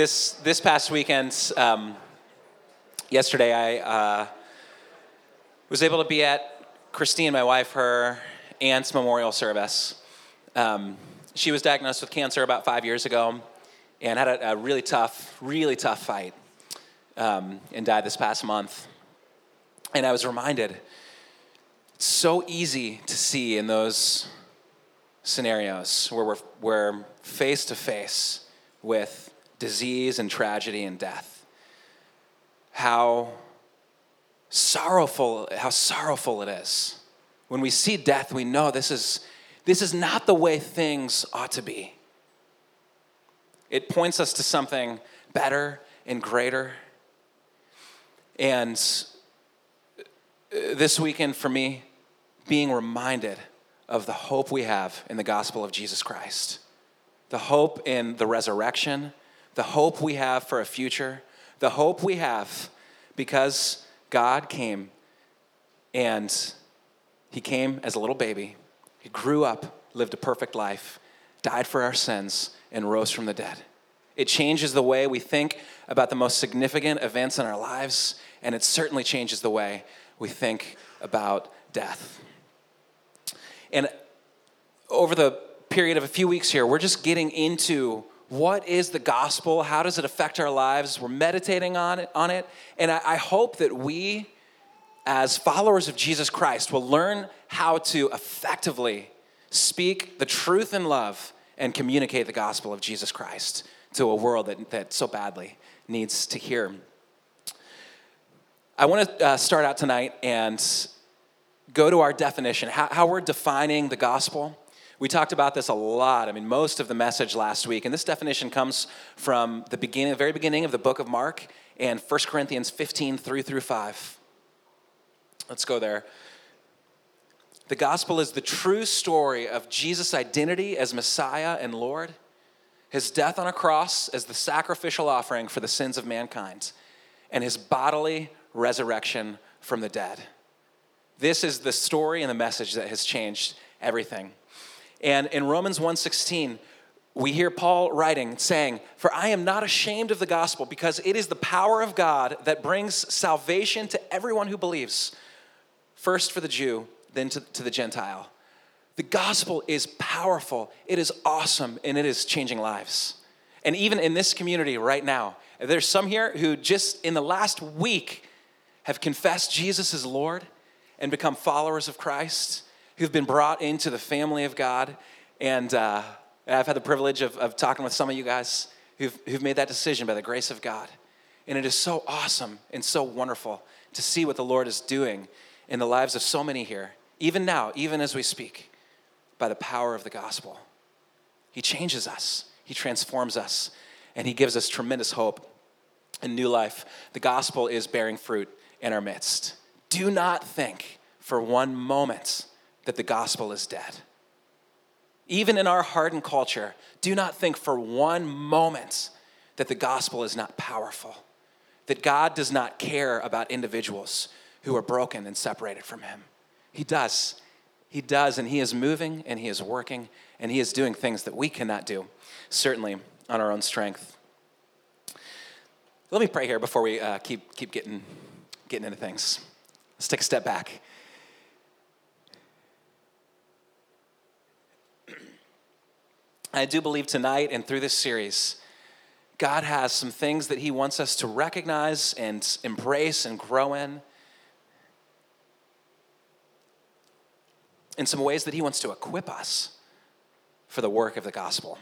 this this past weekend, um, yesterday, I uh, was able to be at Christine, my wife, her aunt's memorial service. Um, she was diagnosed with cancer about five years ago, and had a, a really tough, really tough fight, um, and died this past month. And I was reminded, it's so easy to see in those scenarios where we're, we're face to face with disease and tragedy and death. How sorrowful, how sorrowful it is. When we see death, we know this is, this is not the way things ought to be. It points us to something better and greater. And uh, this weekend for me, being reminded of the hope we have in the gospel of Jesus Christ, the hope in the resurrection, the hope we have for a future, the hope we have because God came and He came as a little baby. He grew up, lived a perfect life, died for our sins, and rose from the dead. It changes the way we think about the most significant events in our lives, and it certainly changes the way we think about death. And over the period of a few weeks here, we're just getting into what is the gospel? How does it affect our lives? We're meditating on it, on it. And I, I hope that we, as followers of Jesus Christ, will learn how to effectively speak the truth in love and communicate the gospel of Jesus Christ to a world that, that so badly needs to hear. I want to uh, start out tonight and go to our definition, how, how we're defining the gospel. We talked about this a lot. I mean, most of the message last week. And this definition comes from the beginning, the very beginning of the book of Mark and 1 Corinthians 15, 3 through 5. Let's go there. The gospel is the true story of Jesus' identity as Messiah and Lord, his death on a cross as the sacrificial offering for the sins of mankind, and his bodily resurrection from the dead. This is the story and the message that has changed everything. And in Romans 1:16, we hear Paul writing, saying, For I am not ashamed of the gospel, because it is the power of God that brings salvation to everyone who believes, first for the Jew, then to, to the Gentile. The gospel is powerful, it is awesome, and it is changing lives. And even in this community right now, there's some here who just in the last week have confessed Jesus as Lord and become followers of Christ who've been brought into the family of God. And uh, I've had the privilege of, of talking with some of you guys who've, who've made that decision by the grace of God. And it is so awesome and so wonderful to see what the Lord is doing in the lives of so many here, even now, even as we speak, by the power of the gospel. He changes us, He transforms us, and He gives us tremendous hope and new life. The gospel is bearing fruit in our midst. Do not think for one moment that the gospel is dead. Even in our hardened culture, do not think for one moment that the gospel is not powerful, that God does not care about individuals who are broken and separated from Him. He does. He does, and He is moving and He is working and He is doing things that we cannot do, certainly on our own strength. Let me pray here before we uh, keep, keep getting, getting into things. Let's take a step back. I do believe tonight and through this series, God has some things that He wants us to recognize and embrace and grow in. In some ways that He wants to equip us for the work of the gospel.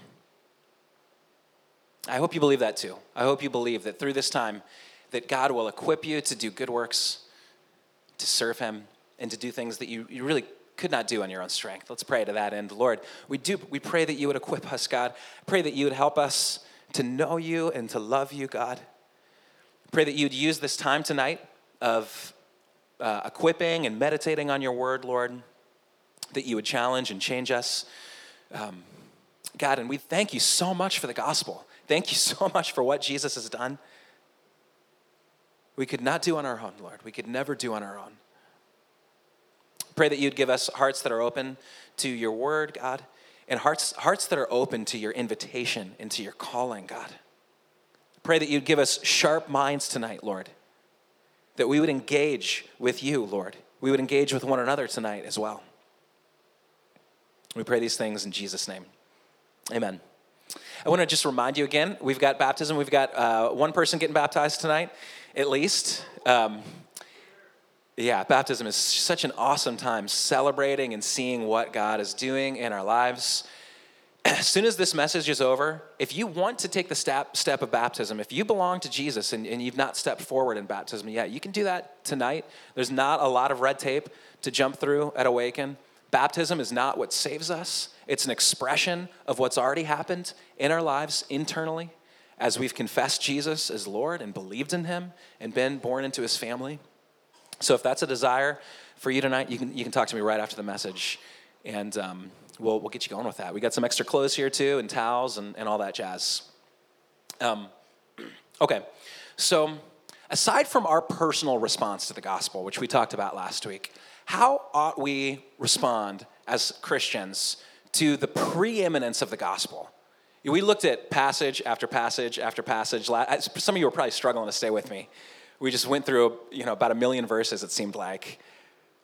I hope you believe that too. I hope you believe that through this time that God will equip you to do good works, to serve Him, and to do things that you, you really could not do on your own strength. Let's pray to that end. Lord, we do we pray that you would equip us, God. Pray that you would help us to know you and to love you, God. Pray that you'd use this time tonight of uh, equipping and meditating on your word, Lord, that you would challenge and change us. Um, God, and we thank you so much for the gospel. Thank you so much for what Jesus has done. We could not do on our own, Lord. We could never do on our own. Pray that you'd give us hearts that are open to your word, God, and hearts, hearts that are open to your invitation and to your calling, God. Pray that you'd give us sharp minds tonight, Lord. That we would engage with you, Lord. We would engage with one another tonight as well. We pray these things in Jesus' name. Amen. I want to just remind you again we've got baptism. We've got uh, one person getting baptized tonight, at least. Um, yeah, baptism is such an awesome time celebrating and seeing what God is doing in our lives. As soon as this message is over, if you want to take the step, step of baptism, if you belong to Jesus and, and you've not stepped forward in baptism yet, you can do that tonight. There's not a lot of red tape to jump through at Awaken. Baptism is not what saves us, it's an expression of what's already happened in our lives internally as we've confessed Jesus as Lord and believed in Him and been born into His family. So if that's a desire for you tonight, you can, you can talk to me right after the message, and um, we'll, we'll get you going with that. We got some extra clothes here too, and towels and, and all that jazz. Um, okay, so aside from our personal response to the gospel, which we talked about last week, how ought we respond as Christians to the preeminence of the gospel? We looked at passage after passage after passage. Some of you were probably struggling to stay with me we just went through you know about a million verses it seemed like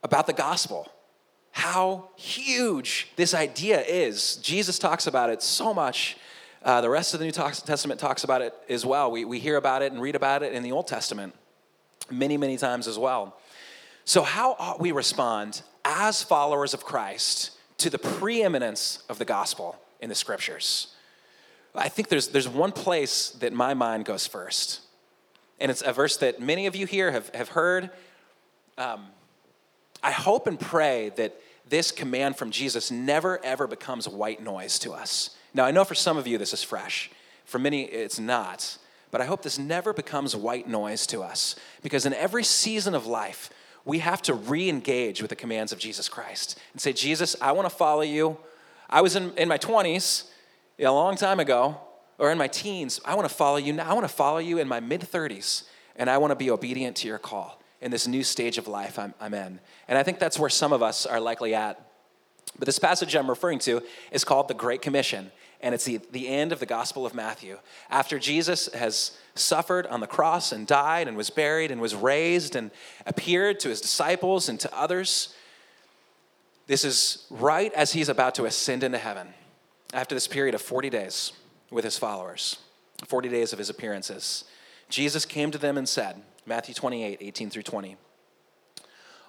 about the gospel. How huge this idea is. Jesus talks about it so much. Uh, the rest of the new testament talks about it as well. We, we hear about it and read about it in the old testament many many times as well. So how ought we respond as followers of christ to the preeminence of the gospel in the scriptures? I think there's, there's one place that my mind goes first and it's a verse that many of you here have, have heard. Um, I hope and pray that this command from Jesus never ever becomes white noise to us. Now, I know for some of you this is fresh, for many it's not, but I hope this never becomes white noise to us because in every season of life, we have to re engage with the commands of Jesus Christ and say, Jesus, I want to follow you. I was in, in my 20s a long time ago, or in my teens, I want to follow you now. I want to follow you in my mid 30s, and I want to be obedient to your call in this new stage of life I'm, I'm in. And I think that's where some of us are likely at. But this passage I'm referring to is called the Great Commission, and it's the, the end of the Gospel of Matthew. After Jesus has suffered on the cross and died and was buried and was raised and appeared to his disciples and to others, this is right as he's about to ascend into heaven after this period of 40 days with his followers, 40 days of his appearances. Jesus came to them and said, Matthew 28, 18 through 20,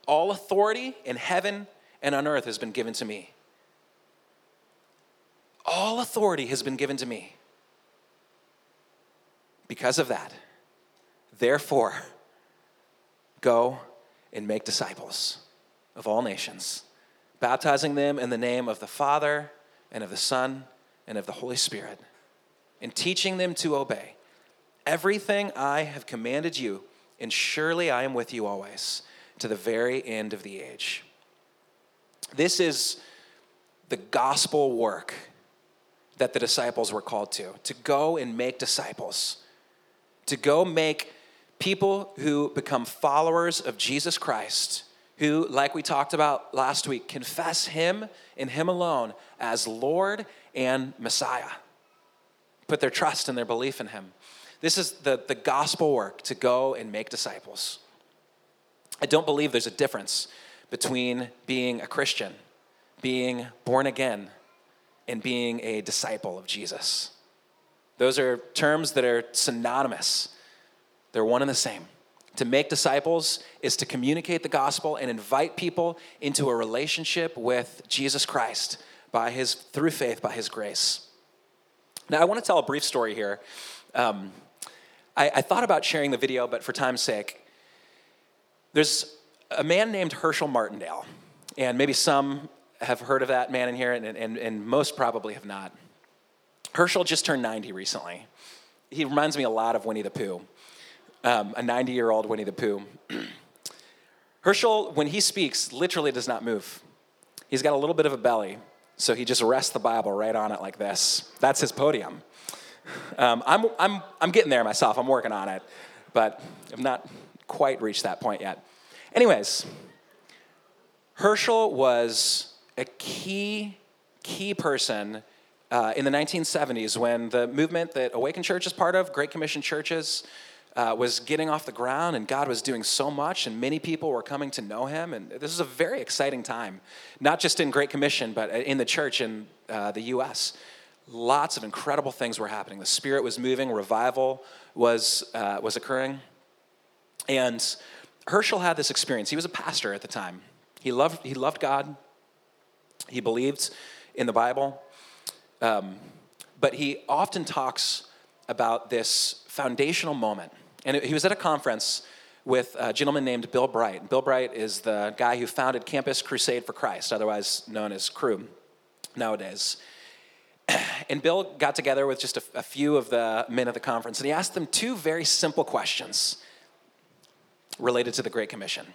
All authority in heaven and on earth has been given to me. All authority has been given to me. Because of that, therefore, go and make disciples of all nations, baptizing them in the name of the Father and of the Son and of the Holy Spirit and teaching them to obey everything I have commanded you, and surely I am with you always to the very end of the age. This is the gospel work that the disciples were called to to go and make disciples, to go make people who become followers of Jesus Christ, who, like we talked about last week, confess Him and Him alone as Lord and Messiah put their trust and their belief in him. This is the, the gospel work to go and make disciples. I don't believe there's a difference between being a Christian, being born again, and being a disciple of Jesus. Those are terms that are synonymous, they're one and the same. To make disciples is to communicate the gospel and invite people into a relationship with Jesus Christ by his through faith by his grace. Now, I want to tell a brief story here. Um, I, I thought about sharing the video, but for time's sake, there's a man named Herschel Martindale, and maybe some have heard of that man in here, and, and, and most probably have not. Herschel just turned 90 recently. He reminds me a lot of Winnie the Pooh, um, a 90 year old Winnie the Pooh. Herschel, when he speaks, literally does not move. He's got a little bit of a belly, so he just rests the Bible right on it like this. That's his podium. Um, I'm, I'm, I'm getting there myself. I'm working on it, but I've not quite reached that point yet. Anyways, Herschel was a key, key person uh, in the 1970s when the movement that Awaken Church is part of, Great Commission churches, uh, was getting off the ground and God was doing so much and many people were coming to know Him. And this is a very exciting time, not just in Great Commission, but in the church in uh, the U.S. Lots of incredible things were happening. The Spirit was moving, revival was, uh, was occurring. And Herschel had this experience. He was a pastor at the time. He loved, he loved God, he believed in the Bible. Um, but he often talks about this foundational moment. And he was at a conference with a gentleman named Bill Bright. Bill Bright is the guy who founded Campus Crusade for Christ, otherwise known as Cru nowadays. And Bill got together with just a, a few of the men at the conference, and he asked them two very simple questions related to the Great Commission.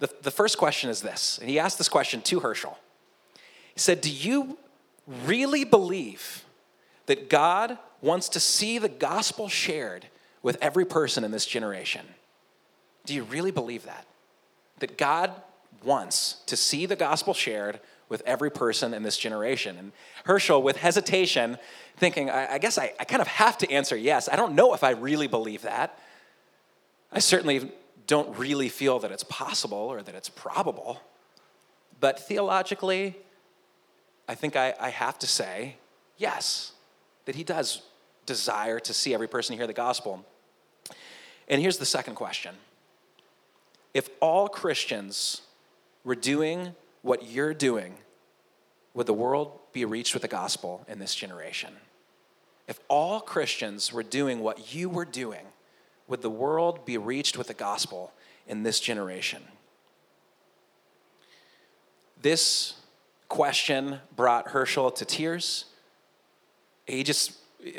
The, the first question is this, and he asked this question to Herschel. He said, Do you really believe that God wants to see the gospel shared with every person in this generation? Do you really believe that? That God wants to see the gospel shared with every person in this generation? And Herschel, with hesitation, thinking, I, I guess I, I kind of have to answer yes. I don't know if I really believe that. I certainly don't really feel that it's possible or that it's probable. But theologically, I think I, I have to say yes, that he does desire to see every person hear the gospel. And here's the second question If all Christians were doing what you're doing, would the world be reached with the gospel in this generation? If all Christians were doing what you were doing, would the world be reached with the gospel in this generation? This question brought Herschel to tears. He just,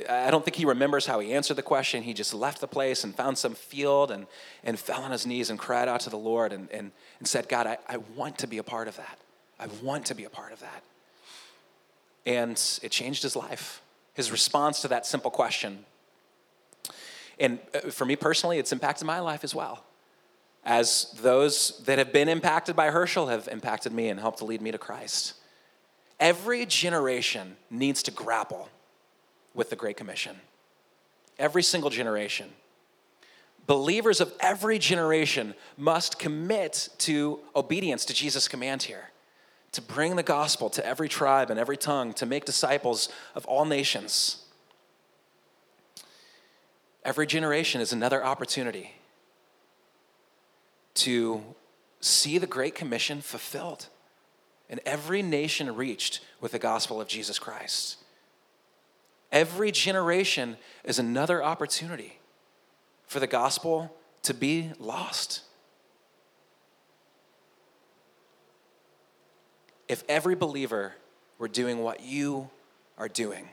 I don't think he remembers how he answered the question. He just left the place and found some field and, and fell on his knees and cried out to the Lord and, and, and said, God, I, I want to be a part of that. I want to be a part of that. And it changed his life. His response to that simple question. And uh, for me personally, it's impacted my life as well as those that have been impacted by Herschel have impacted me and helped to lead me to Christ. Every generation needs to grapple with the Great Commission. Every single generation. Believers of every generation must commit to obedience to Jesus' command here to bring the gospel to every tribe and every tongue, to make disciples of all nations. Every generation is another opportunity to see the Great Commission fulfilled and every nation reached with the gospel of Jesus Christ. Every generation is another opportunity for the gospel to be lost. If every believer were doing what you are doing,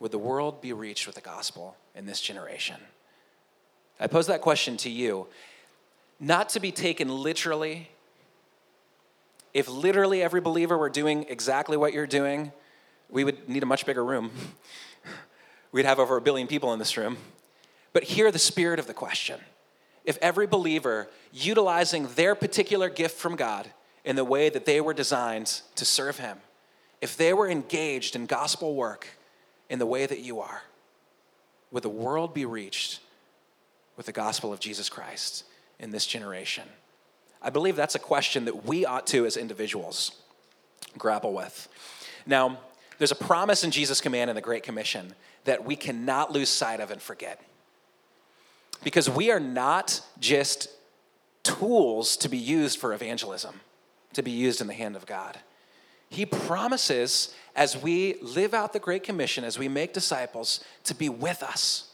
would the world be reached with the gospel in this generation? I pose that question to you, not to be taken literally if literally every believer were doing exactly what you're doing, we would need a much bigger room. We'd have over a billion people in this room. But hear the spirit of the question. If every believer utilizing their particular gift from God in the way that they were designed to serve Him, if they were engaged in gospel work in the way that you are, would the world be reached with the gospel of Jesus Christ in this generation? I believe that's a question that we ought to, as individuals, grapple with. Now, there's a promise in Jesus' command in the Great Commission that we cannot lose sight of and forget. Because we are not just tools to be used for evangelism, to be used in the hand of God. He promises, as we live out the Great Commission, as we make disciples, to be with us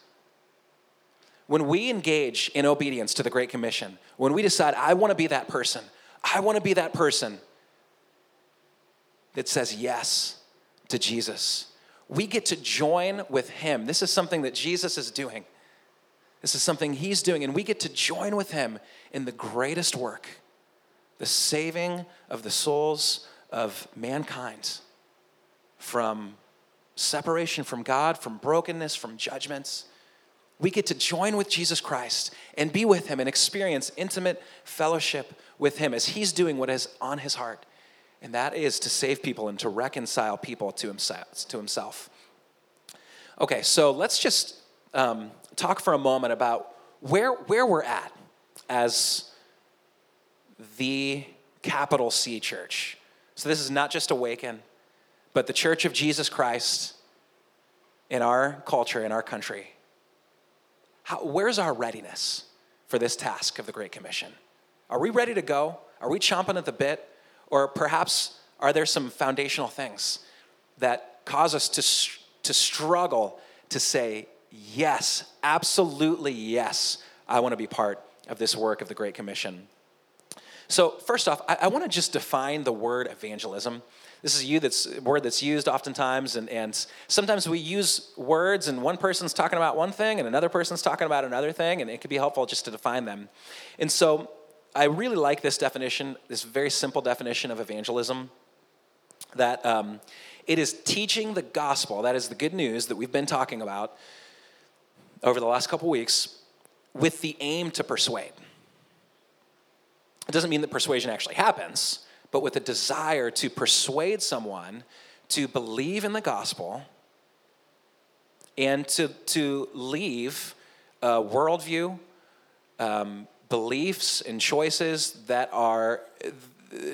when we engage in obedience to the Great Commission, when we decide, I want to be that person, I want to be that person that says yes to Jesus, we get to join with Him. This is something that Jesus is doing. This is something He's doing, and we get to join with Him in the greatest work the saving of the souls of mankind from separation from God, from brokenness, from judgments we get to join with Jesus Christ and be with him and experience intimate fellowship with him as he's doing what is on his heart. And that is to save people and to reconcile people to himself. To himself. Okay, so let's just um, talk for a moment about where, where we're at as the capital C church. So this is not just Awaken, but the church of Jesus Christ in our culture, in our country. How, where's our readiness for this task of the Great Commission? Are we ready to go? Are we chomping at the bit? Or perhaps are there some foundational things that cause us to, to struggle to say, yes, absolutely yes, I want to be part of this work of the Great Commission? So, first off, I, I want to just define the word evangelism. This is you that's a word that's used oftentimes, and, and sometimes we use words, and one person's talking about one thing, and another person's talking about another thing, and it could be helpful just to define them. And so, I really like this definition, this very simple definition of evangelism, that um, it is teaching the gospel, that is the good news that we've been talking about over the last couple weeks, with the aim to persuade. It doesn't mean that persuasion actually happens, but with a desire to persuade someone to believe in the gospel and to, to leave a worldview, um, beliefs, and choices that are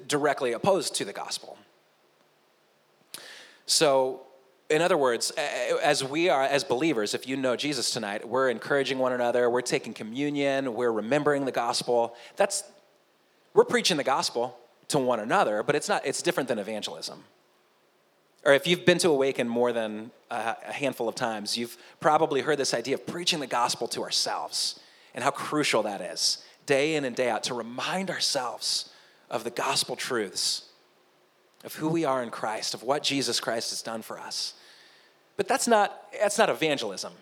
directly opposed to the gospel. So, in other words, as we are, as believers, if you know Jesus tonight, we're encouraging one another, we're taking communion, we're remembering the gospel. That's, we're preaching the gospel to one another, but it's not, it's different than evangelism. Or if you've been to Awaken more than a handful of times, you've probably heard this idea of preaching the gospel to ourselves and how crucial that is, day in and day out, to remind ourselves of the gospel truths, of who we are in Christ, of what Jesus Christ has done for us. But that's not, that's not evangelism.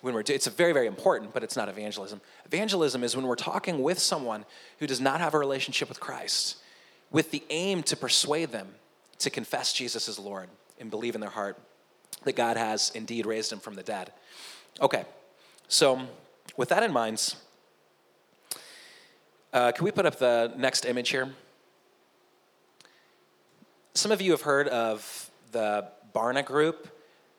When we're, it's very, very important, but it's not evangelism. Evangelism is when we're talking with someone who does not have a relationship with Christ with the aim to persuade them to confess Jesus as Lord and believe in their heart that God has indeed raised him from the dead. Okay, so with that in mind, uh, can we put up the next image here? Some of you have heard of the Barna Group.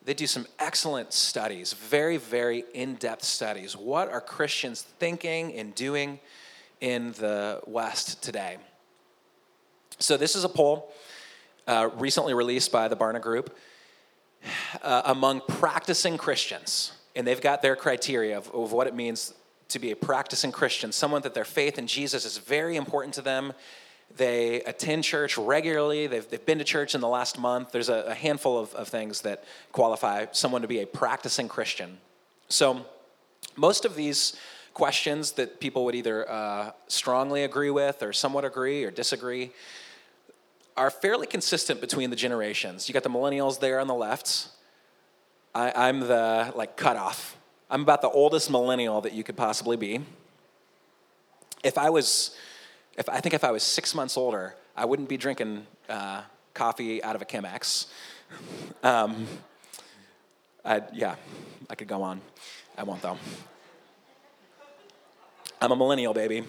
They do some excellent studies, very, very in depth studies. What are Christians thinking and doing in the West today? So, this is a poll uh, recently released by the Barna Group uh, among practicing Christians. And they've got their criteria of, of what it means to be a practicing Christian, someone that their faith in Jesus is very important to them. They attend church regularly. They've, they've been to church in the last month. There's a, a handful of, of things that qualify someone to be a practicing Christian. So, most of these questions that people would either uh, strongly agree with or somewhat agree or disagree are fairly consistent between the generations. You got the millennials there on the left. I, am the like cutoff. I'm about the oldest millennial that you could possibly be. If I was, if I think if I was six months older, I wouldn't be drinking uh, coffee out of a Chemex. Um, I, yeah, I could go on. I won't though. I'm a millennial, baby.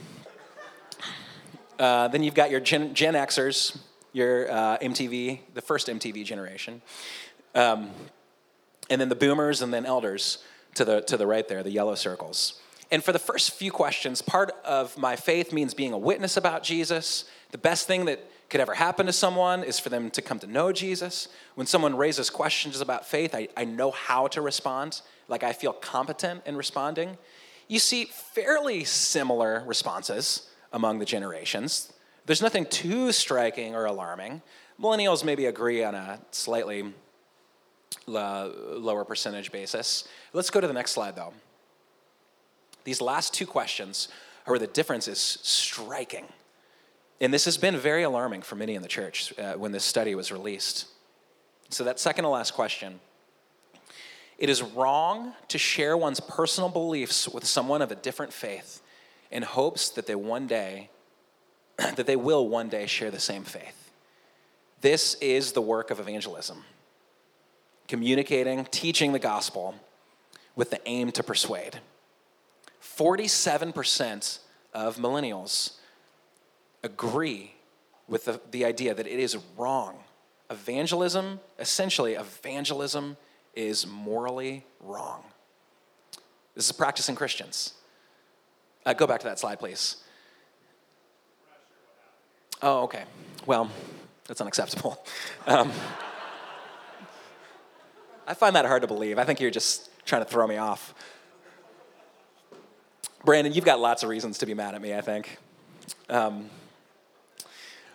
Uh, then you've got your Gen, Gen Xers your uh, MTV, the first MTV generation. Um, and then the boomers and then elders to the, to the right there, the yellow circles. And for the first few questions, part of my faith means being a witness about Jesus. The best thing that could ever happen to someone is for them to come to know Jesus. When someone raises questions about faith, I, I know how to respond, like I feel competent in responding. You see fairly similar responses among the generations. There's nothing too striking or alarming. Millennials maybe agree on a slightly lower percentage basis. Let's go to the next slide, though. These last two questions are where the difference is striking. And this has been very alarming for many in the church uh, when this study was released. So, that second to last question it is wrong to share one's personal beliefs with someone of a different faith in hopes that they one day that they will one day share the same faith. This is the work of evangelism communicating, teaching the gospel with the aim to persuade. 47% of millennials agree with the, the idea that it is wrong. Evangelism, essentially, evangelism is morally wrong. This is practicing Christians. Uh, go back to that slide, please. Oh, okay. Well, that's unacceptable. Um, I find that hard to believe. I think you're just trying to throw me off. Brandon, you've got lots of reasons to be mad at me, I think. Um,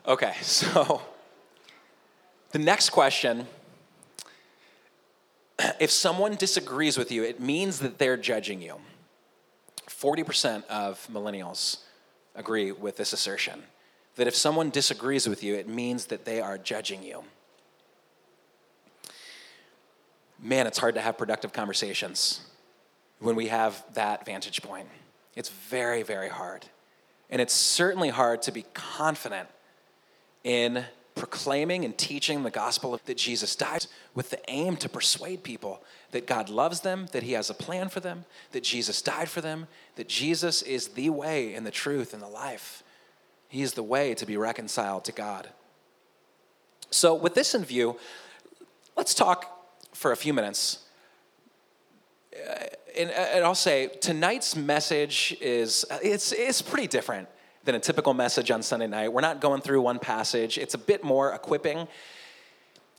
okay, so the next question if someone disagrees with you, it means that they're judging you. 40% of millennials agree with this assertion that if someone disagrees with you, it means that they are judging you. Man, it's hard to have productive conversations when we have that vantage point. It's very, very hard. And it's certainly hard to be confident in proclaiming and teaching the gospel that Jesus died with the aim to persuade people that God loves them, that He has a plan for them, that Jesus died for them, that Jesus is the way and the truth and the life. He is the way to be reconciled to God. So, with this in view, let's talk for a few minutes. Uh, and, and I'll say tonight's message is it's, it's pretty different than a typical message on Sunday night. We're not going through one passage, it's a bit more equipping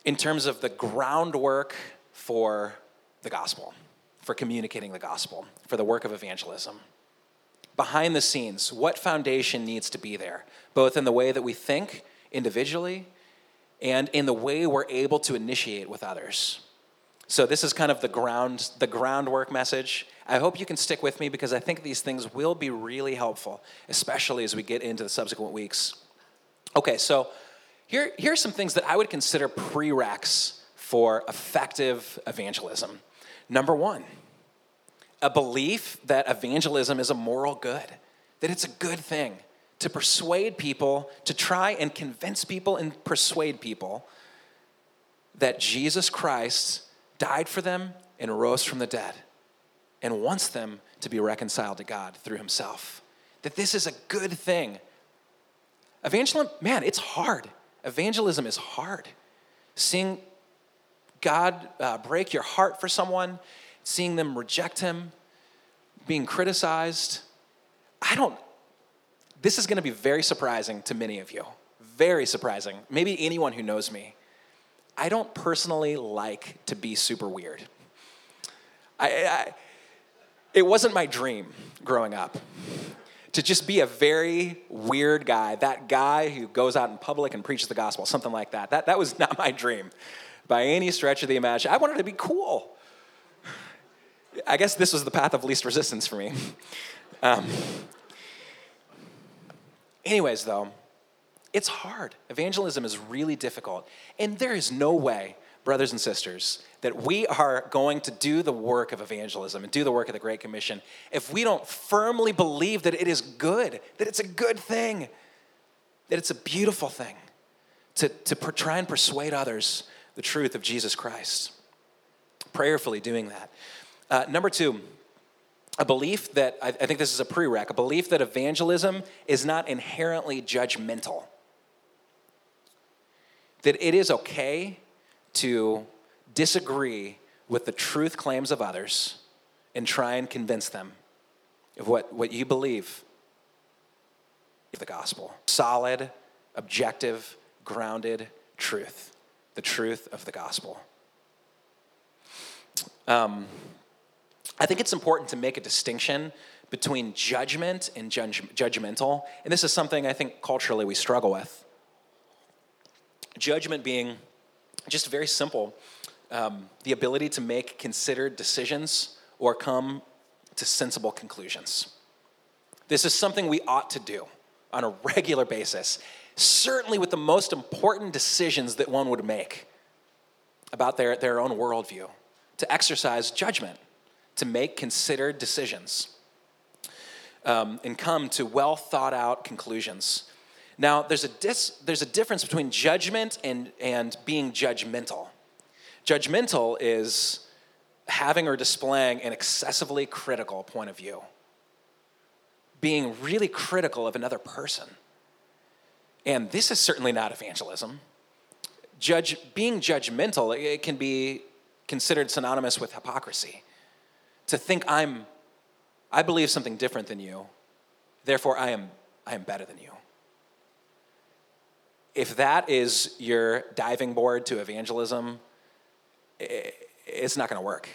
in terms of the groundwork for the gospel, for communicating the gospel, for the work of evangelism. Behind the scenes, what foundation needs to be there, both in the way that we think individually and in the way we're able to initiate with others. So this is kind of the ground the groundwork message. I hope you can stick with me because I think these things will be really helpful, especially as we get into the subsequent weeks. Okay, so here, here are some things that I would consider prereqs for effective evangelism. Number one, a belief that evangelism is a moral good, that it's a good thing to persuade people, to try and convince people and persuade people that Jesus Christ died for them, and rose from the dead, and wants them to be reconciled to God through himself. That this is a good thing. Evangelism, man, it's hard. Evangelism is hard. Seeing God uh, break your heart for someone, seeing them reject him, being criticized. I don't, this is going to be very surprising to many of you. Very surprising. Maybe anyone who knows me. I don't personally like to be super weird. I, I, it wasn't my dream growing up to just be a very weird guy, that guy who goes out in public and preaches the gospel, something like that. That, that was not my dream by any stretch of the imagination. I wanted to be cool. I guess this was the path of least resistance for me. Um, anyways, though, it's hard. Evangelism is really difficult. And there is no way, brothers and sisters, that we are going to do the work of evangelism and do the work of the Great Commission if we don't firmly believe that it is good, that it's a good thing, that it's a beautiful thing to, to per, try and persuade others the truth of Jesus Christ. Prayerfully doing that. Uh, number two, a belief that, I, think this is a prereq, a belief that evangelism is not inherently judgmental that it is okay to disagree with the truth claims of others and try and convince them of what, what you believe of the gospel. Solid, objective, grounded truth. The truth of the gospel. Um, I think it's important to make a distinction between judgment and judge, judgmental. And this is something I think culturally we struggle with. Judgment being just very simple um, the ability to make considered decisions or come to sensible conclusions. This is something we ought to do on a regular basis, certainly with the most important decisions that one would make about their, their own worldview, to exercise judgment, to make considered decisions, um, and come to well thought out conclusions. Now, there's a, dis, there's a difference between judgment and, and being judgmental. Judgmental is having or displaying an excessively critical point of view, being really critical of another person. And this is certainly not evangelism. Judge, being judgmental, it can be considered synonymous with hypocrisy. To think I'm, I believe something different than you, therefore I am, I am better than you. If that is your diving board to evangelism, it's not going to work.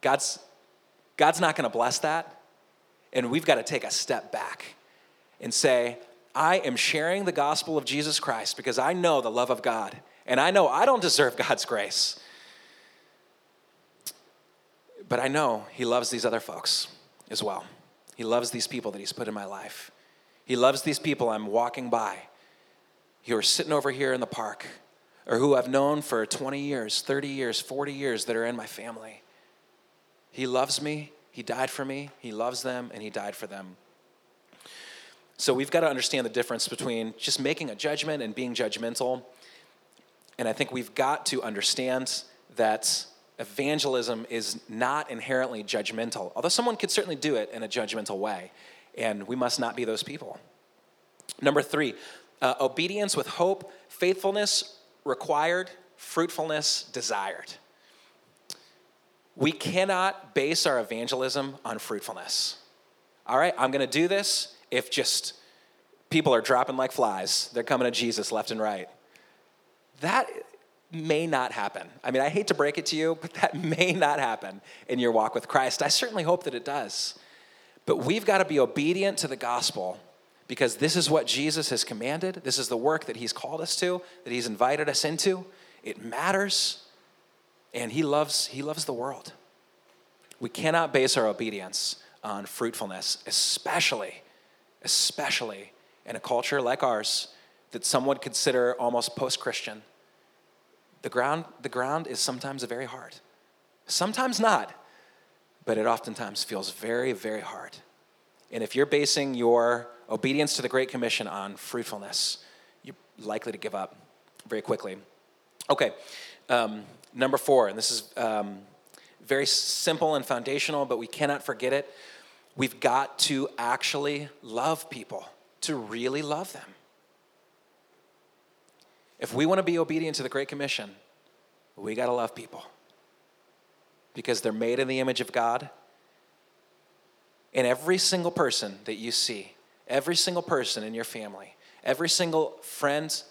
God's, God's not going to bless that. And we've got to take a step back and say, I am sharing the gospel of Jesus Christ because I know the love of God and I know I don't deserve God's grace. But I know He loves these other folks as well. He loves these people that He's put in my life. He loves these people I'm walking by who are sitting over here in the park or who I've known for 20 years, 30 years, 40 years that are in my family. He loves me. He died for me. He loves them and He died for them. So we've got to understand the difference between just making a judgment and being judgmental. And I think we've got to understand that evangelism is not inherently judgmental, although someone could certainly do it in a judgmental way. And we must not be those people. Number three, uh, obedience with hope, faithfulness required, fruitfulness desired. We cannot base our evangelism on fruitfulness. All right, I'm going to do this if just people are dropping like flies, they're coming to Jesus left and right. That may not happen. I mean, I hate to break it to you, but that may not happen in your walk with Christ. I certainly hope that it does. But we've got to be obedient to the gospel because this is what Jesus has commanded. This is the work that he's called us to, that he's invited us into. It matters, and he loves, he loves the world. We cannot base our obedience on fruitfulness, especially especially in a culture like ours that some would consider almost post Christian. The ground, the ground is sometimes very hard. Sometimes not, but it oftentimes feels very, very hard. And if you're basing your obedience to the Great Commission on fruitfulness, you're likely to give up very quickly. Okay, um, number four, and this is um, very simple and foundational, but we cannot forget it. We've got to actually love people, to really love them. If we want to be obedient to the Great Commission, we got to love people because they're made in the image of God. And every single person that you see, every single person in your family, every single friend,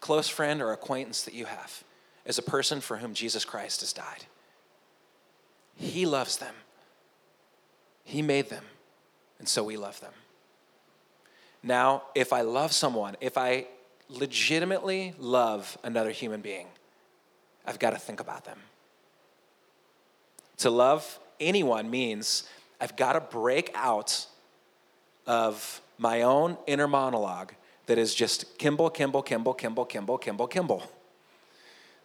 close friend, or acquaintance that you have is a person for whom Jesus Christ has died. He loves them. He made them, and so we love them. Now, if I love someone, if I legitimately love another human being, I've got to think about them. To love anyone means I've got to break out of my own inner monologue that is just Kimball, Kimball, Kimball, Kimball, Kimball, Kimball, Kimball.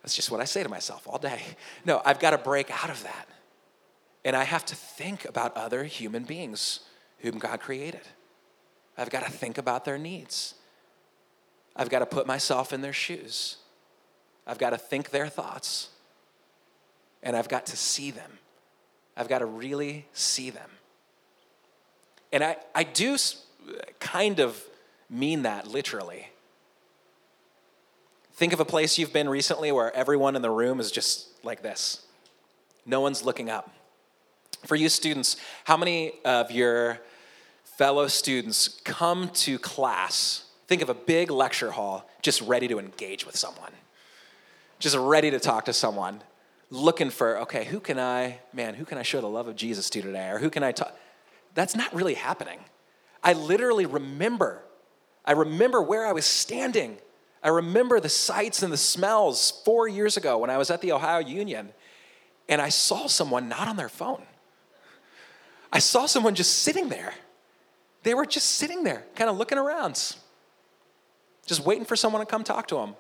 That's just what I say to myself all day. No, I've got to break out of that. And I have to think about other human beings whom God created. I've got to think about their needs. I've got to put myself in their shoes. I've got to think their thoughts. And I've got to see them. I've got to really see them. And I, I do kind of mean that literally. Think of a place you've been recently where everyone in the room is just like this. No one's looking up. For you students, how many of your fellow students come to class? Think of a big lecture hall just ready to engage with someone, just ready to talk to someone, looking for, okay, who can I, man, who can I show the love of Jesus to today? Or who can I talk? That's not really happening. I literally remember, I remember where I was standing. I remember the sights and the smells four years ago when I was at the Ohio Union and I saw someone not on their phone. I saw someone just sitting there. They were just sitting there, kind of looking around, just waiting for someone to come talk to them.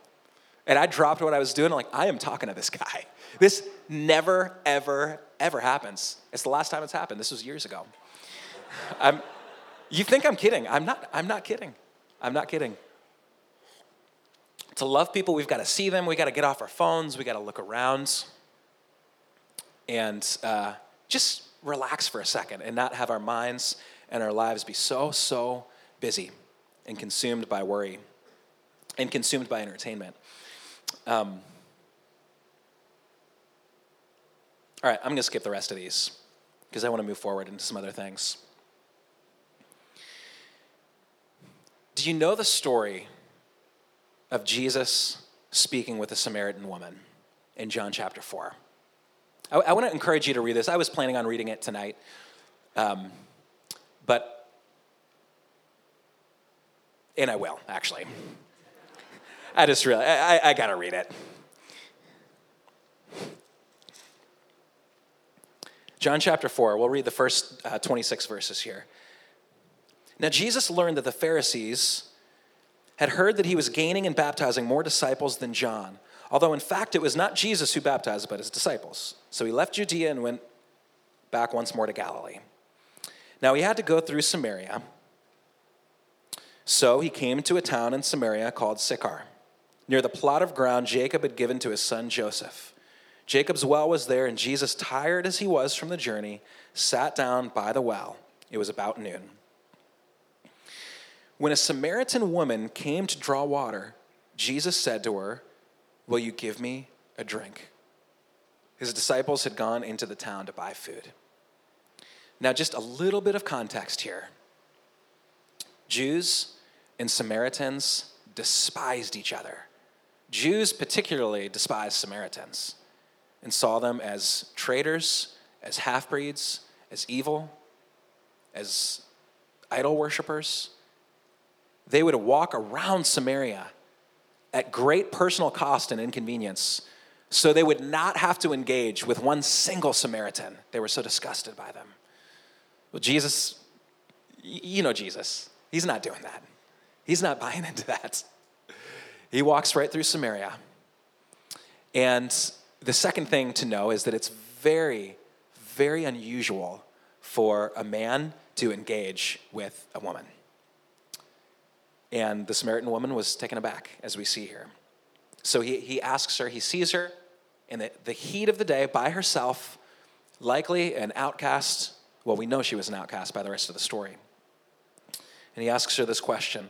And I dropped what I was doing. I'm like, I am talking to this guy. This never, ever, ever happens. It's the last time it's happened. This was years ago. I'm, you think I'm kidding. I'm not, I'm not kidding. I'm not kidding. To love people, we've got to see them. We've got to get off our phones. We've got to look around. And uh, just relax for a second and not have our minds and our lives be so, so busy and consumed by worry. and consumed by entertainment. Um, all right, I'm going to skip the rest of these because I want to move forward into some other things. Do you know the story of Jesus speaking with a Samaritan woman in John chapter 4? I, I want to encourage you to read this. I was planning on reading it tonight, um, but, and I will, actually. I just really, I, I, got to read it. John chapter 4, we'll read the first uh, 26 verses here. Now, Jesus learned that the Pharisees had heard that he was gaining and baptizing more disciples than John, although in fact it was not Jesus who baptized, but his disciples. So he left Judea and went back once more to Galilee. Now, he had to go through Samaria. So he came to a town in Samaria called Sychar, near the plot of ground Jacob had given to his son Joseph. Jacob's well was there, and Jesus, tired as he was from the journey, sat down by the well. It was about noon. When a Samaritan woman came to draw water, Jesus said to her, Will you give me a drink? His disciples had gone into the town to buy food. Now, just a little bit of context here Jews and Samaritans despised each other. Jews particularly despised Samaritans and saw them as traitors, as half breeds, as evil, as idol worshippers they would walk around Samaria at great personal cost and inconvenience so they would not have to engage with one single Samaritan. They were so disgusted by them. Well, Jesus, you know Jesus, he's not doing that. He's not buying into that. He walks right through Samaria. And the second thing to know is that it's very, very unusual for a man to engage with a woman. And the Samaritan woman was taken aback, as we see here. So he, he asks her, he sees her in the, the heat of the day by herself, likely an outcast. Well, we know she was an outcast by the rest of the story. And he asks her this question.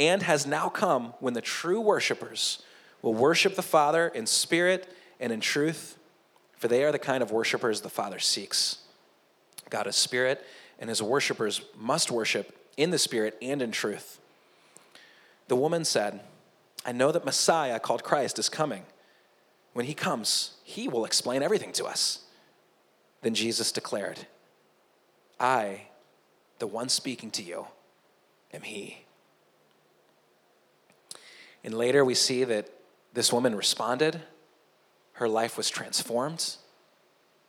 and has now come when the true worshipers will worship the Father in spirit and in truth, for they are the kind of worshipers the Father seeks. God is spirit, and his worshipers must worship in the Spirit and in truth. The woman said, I know that Messiah, called Christ, is coming. When he comes, he will explain everything to us. Then Jesus declared, I, the one speaking to you, am he. And later we see that this woman responded. her life was transformed.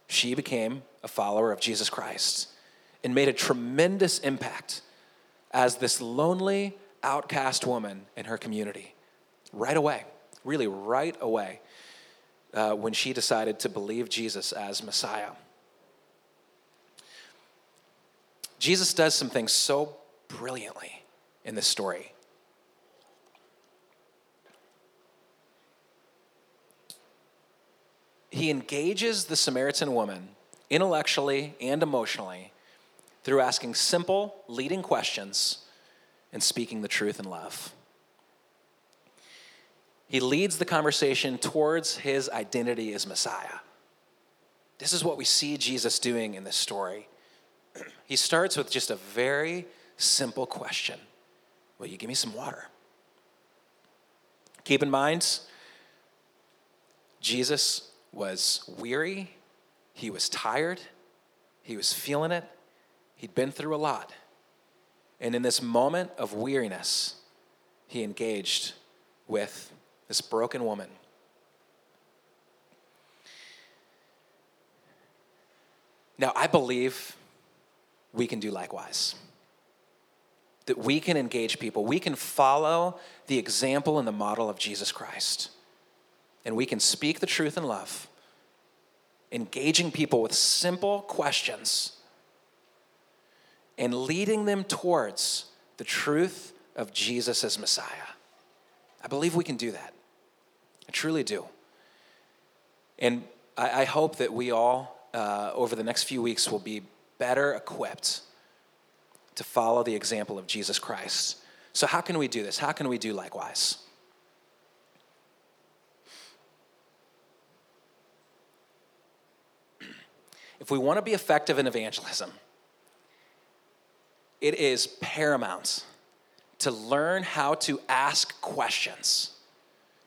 She became a follower of Jesus Christ and made a tremendous impact as this lonely, outcast woman in her community right away, really right away, uh, when she decided to believe Jesus as Messiah. Jesus does some things so brilliantly in this story. He engages the Samaritan woman intellectually and emotionally through asking simple, leading questions and speaking the truth in love. He leads the conversation towards his identity as Messiah. This is what we see Jesus doing in this story. He starts with just a very simple question Will you give me some water? Keep in mind, Jesus was weary, he was tired, he was feeling it, he'd been through a lot. And in this moment of weariness, he engaged with this broken woman. Now, I believe we can do likewise. That we can engage people, we can follow the example and the model of Jesus Christ, and we can speak the truth in love, engaging people with simple questions and leading them towards the truth of Jesus as Messiah. I believe we can do that. I truly do. And I, I hope that we all, uh, over the next few weeks, will be better equipped to follow the example of Jesus Christ. So, how can we do this? How can we do likewise? If we want to be effective in evangelism, it is paramount to learn how to ask questions,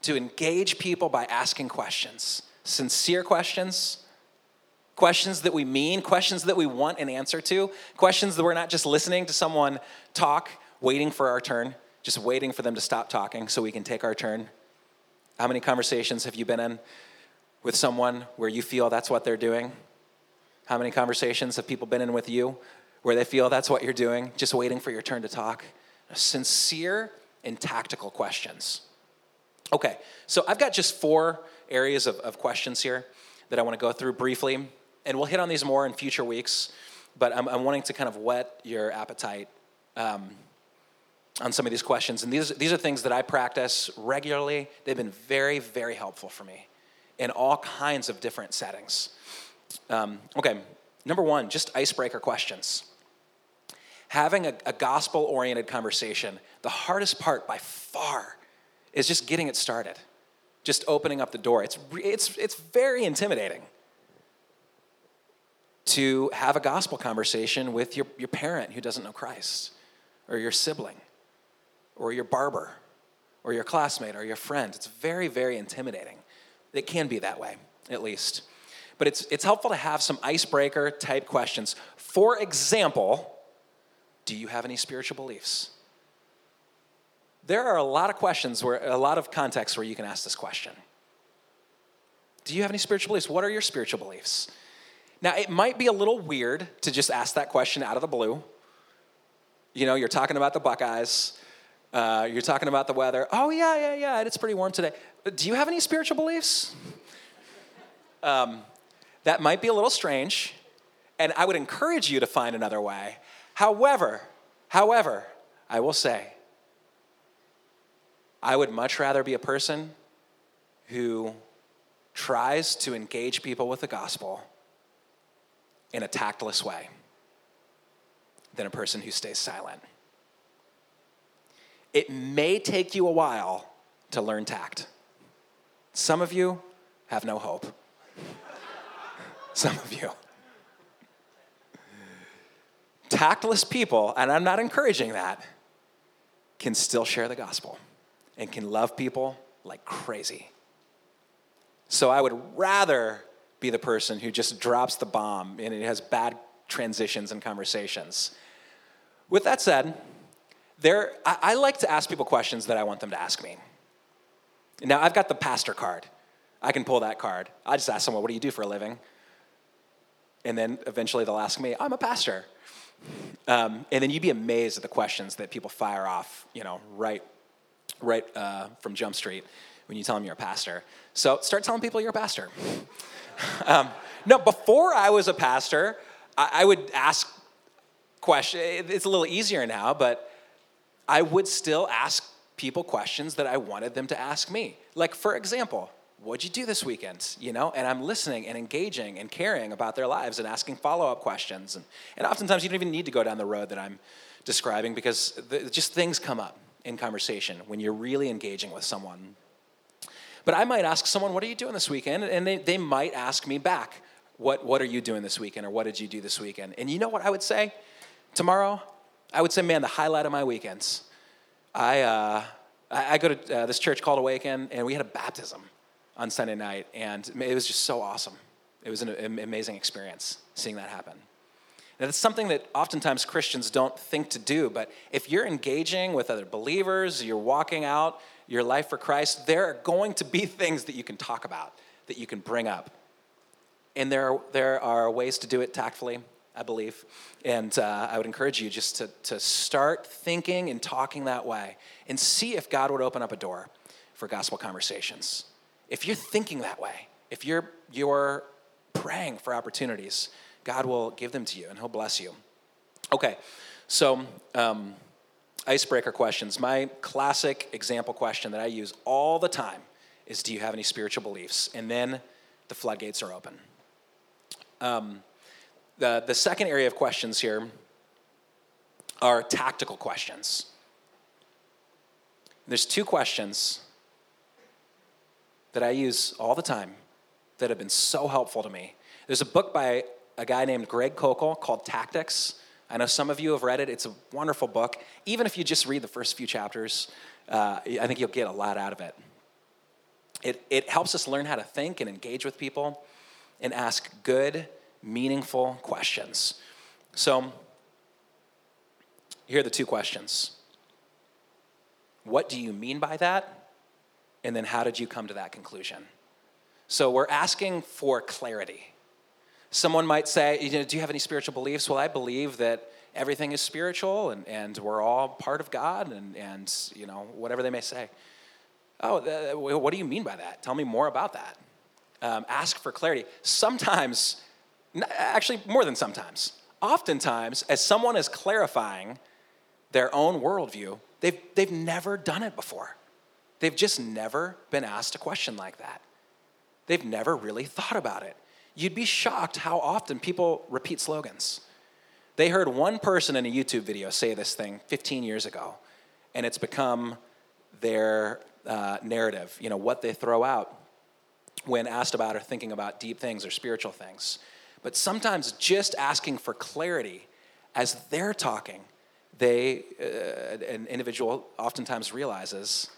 to engage people by asking questions, sincere questions, questions that we mean, questions that we want an answer to, questions that we're not just listening to someone talk, waiting for our turn, just waiting for them to stop talking so we can take our turn. How many conversations have you been in with someone where you feel that's what they're doing? How many conversations have people been in with you where they feel that's what you're doing, just waiting for your turn to talk. Sincere and tactical questions. Okay, so I've got just four areas of, of questions here that I want to go through briefly, and we'll hit on these more in future weeks, but I'm, I'm wanting to kind of whet your appetite um, on some of these questions. And these, these are things that I practice regularly. They've been very, very helpful for me in all kinds of different settings. Um, okay, number one, just icebreaker questions having a, a gospel oriented conversation, the hardest part by far is just getting it started, just opening up the door. It's, it's, it's very intimidating to have a gospel conversation with your, your parent who doesn't know Christ, or your sibling, or your barber, or your classmate, or your friend. It's very, very intimidating. It can be that way, at least. But it's, it's helpful to have some icebreaker type questions. For example, do you have any spiritual beliefs? There are a lot of questions where, a lot of contexts where you can ask this question. Do you have any spiritual beliefs? What are your spiritual beliefs? Now, it might be a little weird to just ask that question out of the blue. You know, you're talking about the Buckeyes, uh, you're talking about the weather. Oh, yeah, yeah, yeah, it's pretty warm today. Do you have any spiritual beliefs? Um, that might be a little strange, and I would encourage you to find another way. However, however, I will say, I would much rather be a person who tries to engage people with the gospel in a tactless way than a person who stays silent. It may take you a while to learn tact. Some of you have no hope. Some of you tactless people, and I'm not encouraging that, can still share the gospel and can love people like crazy. So I would rather be the person who just drops the bomb and it has bad transitions and conversations. With that said, there, I, I like to ask people questions that I want them to ask me. Now, I've got the pastor card. I can pull that card. I just ask someone, what do you do for a living? And then eventually they'll ask me, I'm a pastor. Um, and then you'd be amazed at the questions that people fire off, you know, right, right uh, from Jump Street when you tell them you're a pastor. So start telling people you're a pastor. um, no, before I was a pastor, I, I would ask questions. It's a little easier now, but I would still ask people questions that I wanted them to ask me. Like, for example, what'd you do this weekend? You know, and I'm listening and engaging and caring about their lives and asking follow up questions. And, and oftentimes you don't even need to go down the road that I'm describing because the, just things come up in conversation when you're really engaging with someone. But I might ask someone, What are you doing this weekend? And they, they might ask me back, what, what are you doing this weekend? Or what did you do this weekend? And you know what I would say? Tomorrow, I would say, Man, the highlight of my weekends. I, uh, I, I go to uh, this church called Awaken, and we had a baptism on Sunday night, and it was just so awesome. It was an amazing experience seeing that happen. And it's something that oftentimes Christians don't think to do, but if you're engaging with other believers, you're walking out your life for Christ, there are going to be things that you can talk about, that you can bring up. And there are, there are ways to do it tactfully, I believe. And uh, I would encourage you just to, to start thinking and talking that way and see if God would open up a door for gospel conversations. If you're thinking that way, if you're, you're praying for opportunities, God will give them to you and He'll bless you. Okay, so um, icebreaker questions. My classic example question that I use all the time is Do you have any spiritual beliefs? And then the floodgates are open. Um, the, the second area of questions here are tactical questions. There's two questions that I use all the time that have been so helpful to me. There's a book by a guy named Greg Koukl called Tactics. I know some of you have read it. It's a wonderful book. Even if you just read the first few chapters, uh, I think you'll get a lot out of it. it. It helps us learn how to think and engage with people and ask good, meaningful questions. So, here are the two questions What do you mean by that? And then how did you come to that conclusion? So we're asking for clarity. Someone might say, you know, Do you have any spiritual beliefs? Well, I believe that everything is spiritual and, and we're all part of God and, and, you know, whatever they may say. Oh, what do you mean by that? Tell me more about that. Um, ask for clarity. Sometimes, actually, more than sometimes, oftentimes, as someone is clarifying their own worldview, they've, they've never done it before. They've just never been asked a question like that. They've never really thought about it. You'd be shocked how often people repeat slogans. They heard one person in a YouTube video say this thing 15 years ago, and it's become their uh, narrative, you know, what they throw out when asked about or thinking about deep things or spiritual things. But sometimes just asking for clarity as they're talking, they, uh, an individual oftentimes realizes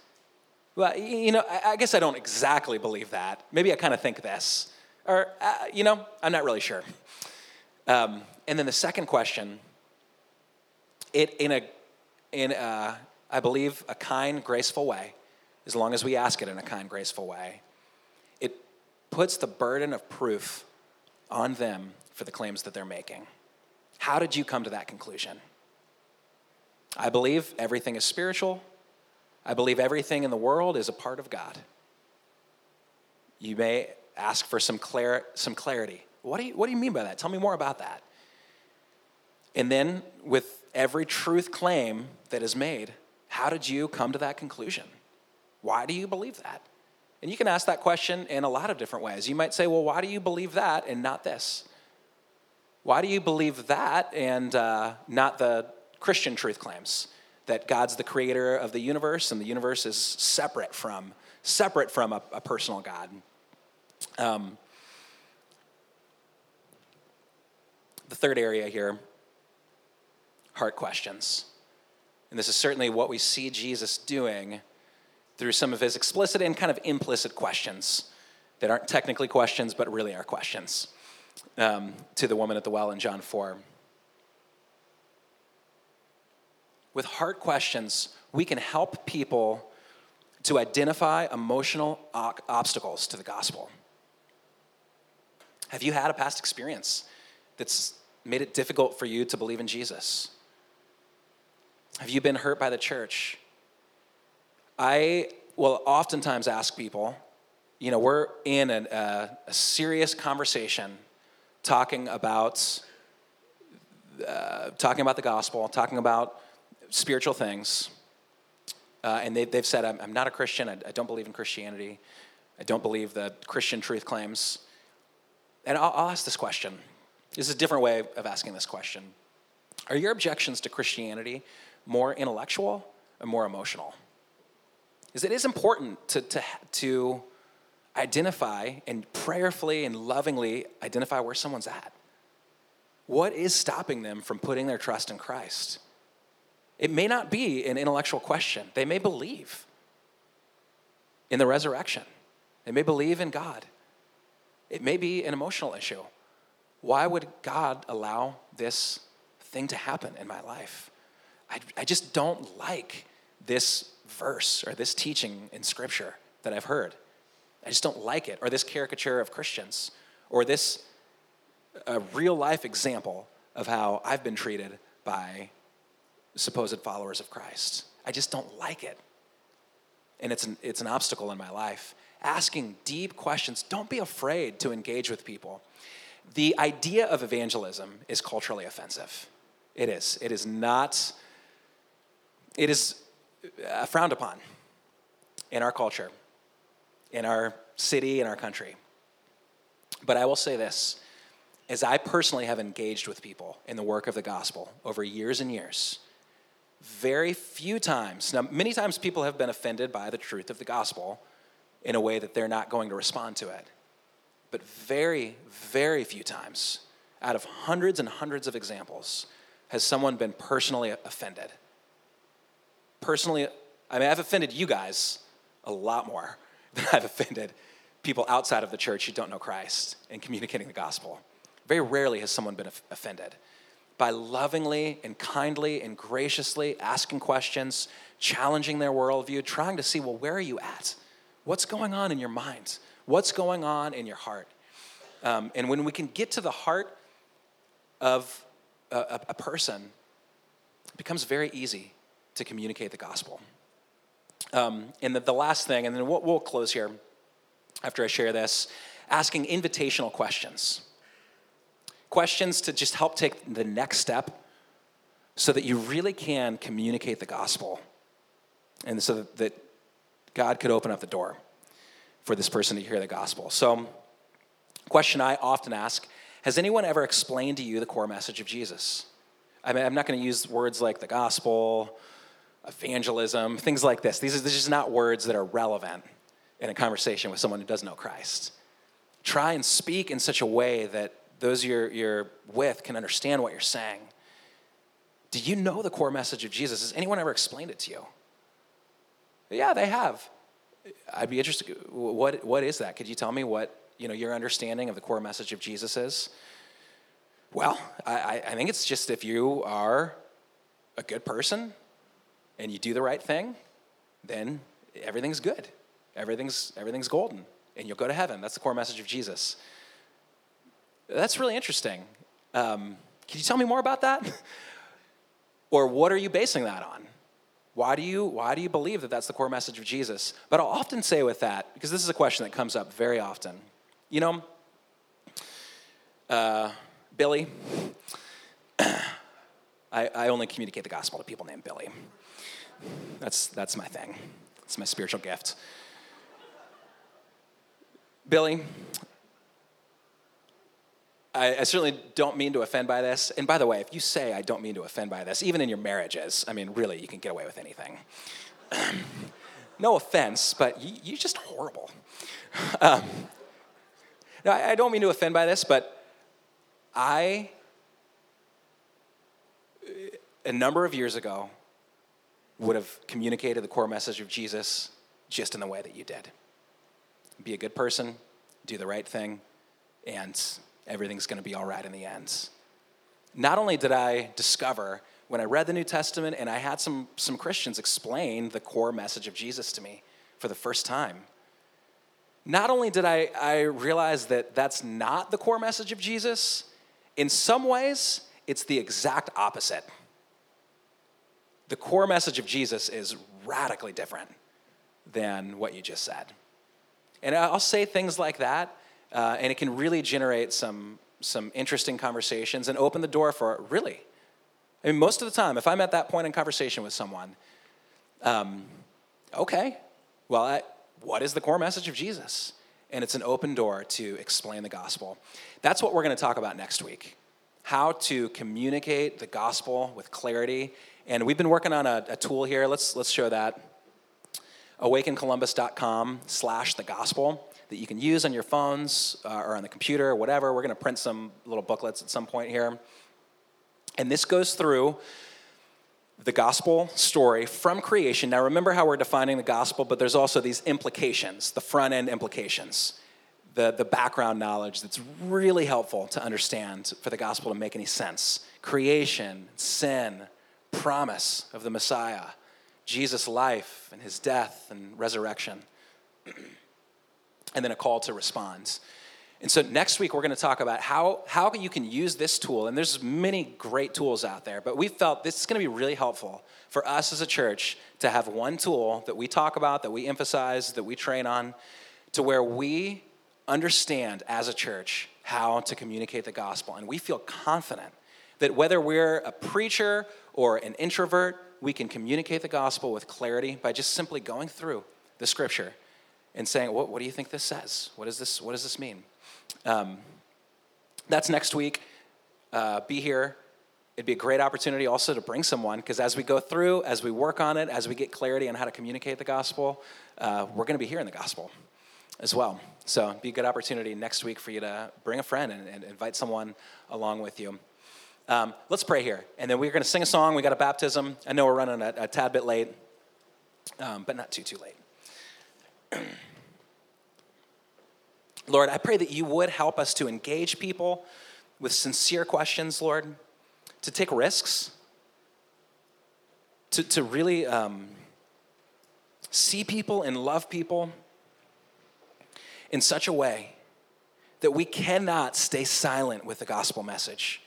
well, you know, I guess I don't exactly believe that. Maybe I kind of think this. Or, uh, you know, I'm not really sure. Um, and then the second question, it in a, in a, I believe, a kind, graceful way, as long as we ask it in a kind, graceful way, it puts the burden of proof on them for the claims that they're making. How did you come to that conclusion? I believe everything is spiritual I believe everything in the world is a part of God. You may ask for some, clar- some clarity. What do, you, what do you mean by that? Tell me more about that. And then, with every truth claim that is made, how did you come to that conclusion? Why do you believe that? And you can ask that question in a lot of different ways. You might say, well, why do you believe that and not this? Why do you believe that and uh, not the Christian truth claims? That God's the creator of the universe and the universe is separate from separate from a, a personal God. Um, the third area here heart questions. And this is certainly what we see Jesus doing through some of his explicit and kind of implicit questions that aren't technically questions, but really are questions um, to the woman at the well in John 4. With hard questions, we can help people to identify emotional obstacles to the gospel. Have you had a past experience that's made it difficult for you to believe in Jesus? Have you been hurt by the church? I will oftentimes ask people, you know, we're in a, a, a serious conversation talking about uh, talking about the gospel, talking about spiritual things, uh, and they, they've said, I'm, I'm, not a Christian. I, I, don't believe in Christianity. I don't believe the Christian truth claims. And I'll, I'll ask this question. This is a different way of asking this question. Are your objections to Christianity more intellectual or more emotional? Is it is important to, to, to identify and prayerfully and lovingly identify where someone's at. What is stopping them from putting their trust in Christ? It may not be an intellectual question. They may believe in the resurrection, they may believe in God. It may be an emotional issue. Why would God allow this thing to happen in my life? I, I just don't like this verse or this teaching in Scripture that I've heard. I just don't like it. Or this caricature of Christians, or this uh, a real life example of how I've been treated by supposed followers of Christ. I just don't like it. And it's an, it's an obstacle in my life. Asking deep questions. Don't be afraid to engage with people. The idea of evangelism is culturally offensive. It is. It is not, it is uh, frowned upon in our culture, in our city, in our country. But I will say this as I personally have engaged with people in the work of the gospel over years and years, very few times, now, many times people have been offended by the truth of the gospel in a way that they're not going to respond to it. But very, very few times, out of hundreds and hundreds of examples, has someone been personally offended personally, I mean, I've offended you guys a lot more than I've offended people outside of the church who don't know Christ and communicating the gospel. Very rarely has someone been offended. By lovingly and kindly and graciously asking questions, challenging their worldview, trying to see, well, where are you at? What's going on in your mind? What's going on in your heart? Um, and when we can get to the heart of a, a person, it becomes very easy to communicate the gospel. Um, and the, the, last thing, and then we'll, we'll close here after I share this, asking invitational questions. Questions to just help take the next step so that you really can communicate the gospel and so that, God could open up the door for this person to hear the gospel. So, question I often ask Has anyone ever explained to you the core message of Jesus? I mean, I'm not going to use words like the gospel evangelism, things like this. These are just not words that are relevant in a conversation with someone who doesn't know Christ. Try and speak in such a way that those you're, you're with can understand what you're saying. Do you know the core message of Jesus? Has anyone ever explained it to you? Yeah, they have. I'd be interested. What, what is that? Could you tell me what you know, your understanding of the core message of Jesus is? Well, I, I think it's just if you are a good person, and you do the right thing, then everything's good. Everything's, everything's golden, and you'll go to heaven. That's the core message of Jesus. That's really interesting. Um, can you tell me more about that? or what are you basing that on? Why do, you, why do you believe that that's the core message of Jesus? But I'll often say with that, because this is a question that comes up very often. You know, uh, Billy, I, I only communicate the gospel to people named Billy. That's, that's my thing. It's my spiritual gift. Billy, I, I, certainly don't mean to offend by this. And by the way, if you say I don't mean to offend by this, even in your marriages, I mean, really, you can get away with anything. no offense, but you, are just horrible. Um, no, I, I don't mean to offend by this, but I, a number of years ago, would have communicated the core message of Jesus just in the way that you did. Be a good person, do the right thing, and everything's going to be all right in the end. Not only did I discover when I read the New Testament and I had some, some Christians explain the core message of Jesus to me, for the first time. Not only did I, I realize that that's not the core message of Jesus, in some ways, it's the exact opposite. The core message of Jesus is radically different than what you just said. And I'll say things like that, uh, and it can really generate some, some interesting conversations and open the door for really. I mean, most of the time, if I'm at that point in conversation with someone, um, okay, well, I, what is the core message of Jesus? And it's an open door to explain the gospel. That's what we're going to talk about next week how to communicate the gospel with clarity. And we've been working on a, a tool here. Let's, let's show that awakencolumbus.com slash the gospel that you can use on your phones uh, or on the computer or whatever. We're going to print some little booklets at some point here. And this goes through the gospel story from creation. Now, remember how we're defining the gospel, but there's also these implications, the front end implications, the, the background knowledge that's really helpful to understand for the gospel to make any sense. Creation, sin, promise of the Messiah Jesus' life and his death and resurrection, and then a call to respond. And so next week we're going to talk about how, how you can use this tool. And there's many great tools out there, but we felt this is going to be really helpful for us as a church to have one tool that we talk about, that we emphasize, that we train on, to where we understand as a church how to communicate the gospel. And we feel confident that whether we're a preacher or an introvert we can communicate the gospel with clarity by just simply going through the scripture and saying, what, what do you think this says? What, is this, what does this mean? Um, that's next week. Uh, be here. It'd be a great opportunity also to bring someone because as we go through, as we work on it, as we get clarity on how to communicate the gospel, uh, we're going to be hearing the gospel as well. So it'd be a good opportunity next week for you to bring a friend and, and invite someone along with you. Um, let's pray here. And then we're going to sing a song. We got a baptism. I know we're running a, a tad bit late, um, but not too, too late. Lord, I pray that you would help us to engage people with sincere questions, Lord, to take risks, to, to really um, see people and love people in such a way that we cannot stay silent with the gospel message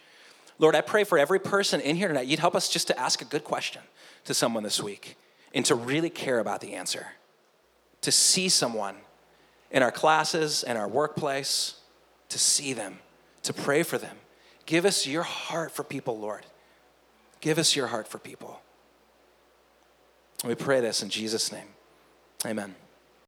Lord, I pray for every person in here tonight, you'd help us just to ask a good question to someone this week and to really care about the answer. To see someone in our classes and our workplace, to see them, to pray for them. Give us your heart for people, Lord. Give us your heart for people. We pray this in Jesus' name. Amen.